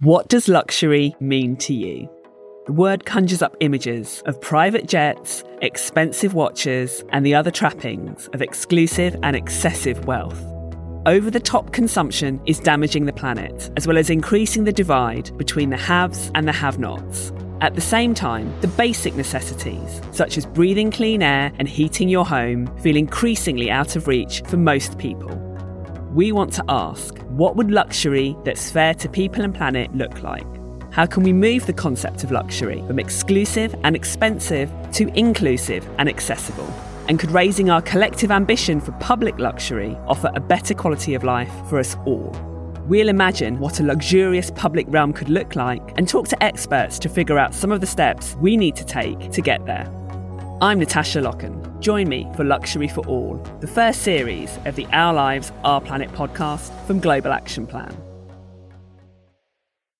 What does luxury mean to you? The word conjures up images of private jets, expensive watches, and the other trappings of exclusive and excessive wealth. Over the top consumption is damaging the planet, as well as increasing the divide between the haves and the have nots. At the same time, the basic necessities, such as breathing clean air and heating your home, feel increasingly out of reach for most people. We want to ask what would luxury that's fair to people and planet look like? How can we move the concept of luxury from exclusive and expensive to inclusive and accessible? And could raising our collective ambition for public luxury offer a better quality of life for us all? We'll imagine what a luxurious public realm could look like and talk to experts to figure out some of the steps we need to take to get there. I'm Natasha Lokhun. Join me for Luxury for All, the first series of the Our Lives, Our Planet podcast from Global Action Plan.